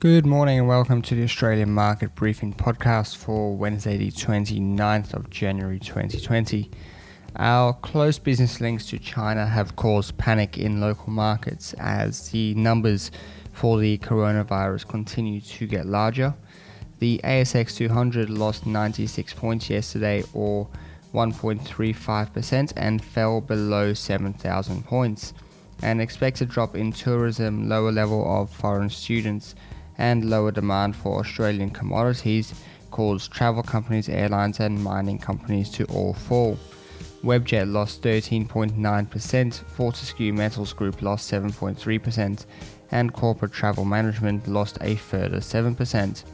Good morning and welcome to the Australian Market Briefing podcast for Wednesday, the 29th of January 2020. Our close business links to China have caused panic in local markets as the numbers for the coronavirus continue to get larger. The ASX 200 lost 96 points yesterday, or 1.35%, and fell below 7,000 points. An expected drop in tourism, lower level of foreign students, and lower demand for Australian commodities caused travel companies, airlines, and mining companies to all fall. Webjet lost 13.9%, Fortescue Metals Group lost 7.3%, and Corporate Travel Management lost a further 7%.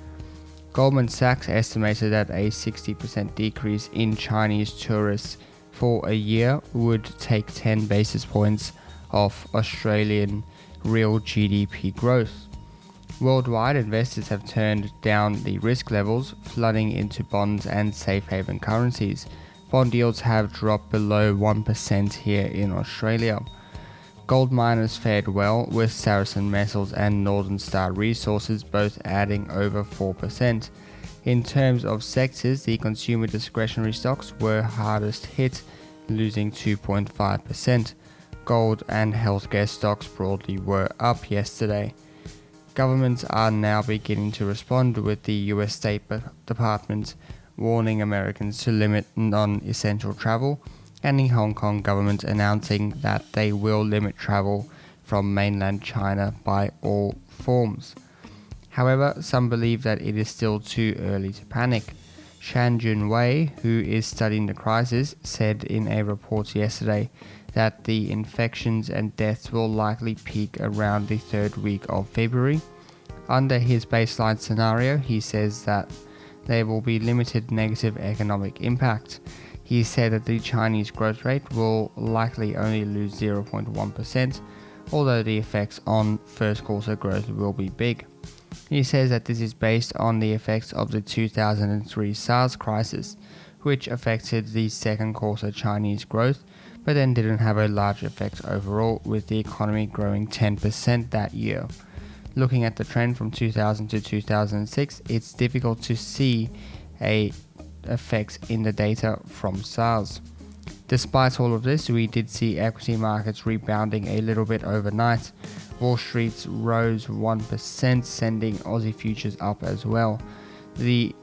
Goldman Sachs estimated that a 60% decrease in Chinese tourists for a year would take 10 basis points off Australian real GDP growth. Worldwide, investors have turned down the risk levels, flooding into bonds and safe haven currencies. Bond yields have dropped below 1% here in Australia. Gold miners fared well, with Saracen Metals and Northern Star Resources both adding over 4%. In terms of sectors, the consumer discretionary stocks were hardest hit, losing 2.5%. Gold and healthcare stocks broadly were up yesterday. Governments are now beginning to respond with the US State Department warning Americans to limit non-essential travel and the Hong Kong government announcing that they will limit travel from mainland China by all forms. However, some believe that it is still too early to panic. Shang-Jin Wei, who is studying the crisis, said in a report yesterday that the infections and deaths will likely peak around the third week of February. Under his baseline scenario, he says that there will be limited negative economic impact. He said that the Chinese growth rate will likely only lose 0.1%, although the effects on first quarter growth will be big. He says that this is based on the effects of the 2003 SARS crisis, which affected the second quarter Chinese growth but then didn't have a large effect overall, with the economy growing 10% that year. Looking at the trend from 2000 to 2006, it's difficult to see a effects in the data from SARS. Despite all of this, we did see equity markets rebounding a little bit overnight. Wall Street rose 1%, sending Aussie futures up as well. The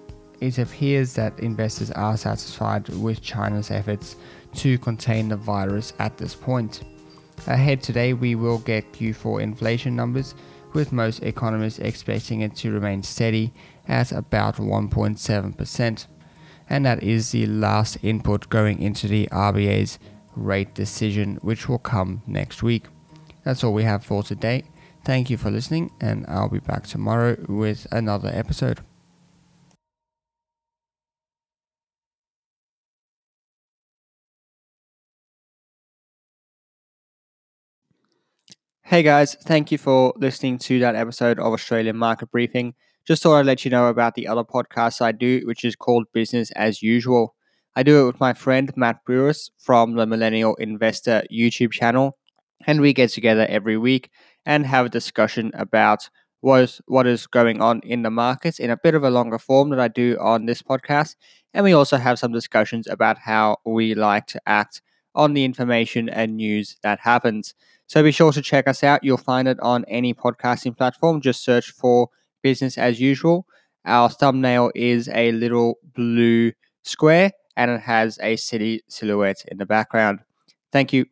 it appears that investors are satisfied with China's efforts to contain the virus at this point. Ahead today, we will get Q4 inflation numbers, with most economists expecting it to remain steady at about 1.7%. And that is the last input going into the RBA's rate decision, which will come next week. That's all we have for today. Thank you for listening, and I'll be back tomorrow with another episode. Hey guys, thank you for listening to that episode of Australian Market Briefing. Just thought I'd let you know about the other podcast I do, which is called Business as Usual. I do it with my friend Matt Brewis from the Millennial Investor YouTube channel, and we get together every week and have a discussion about what, what is going on in the markets in a bit of a longer form that I do on this podcast. And we also have some discussions about how we like to act on the information and news that happens. So be sure to check us out. You'll find it on any podcasting platform. Just search for business as usual. Our thumbnail is a little blue square and it has a city silhouette in the background. Thank you.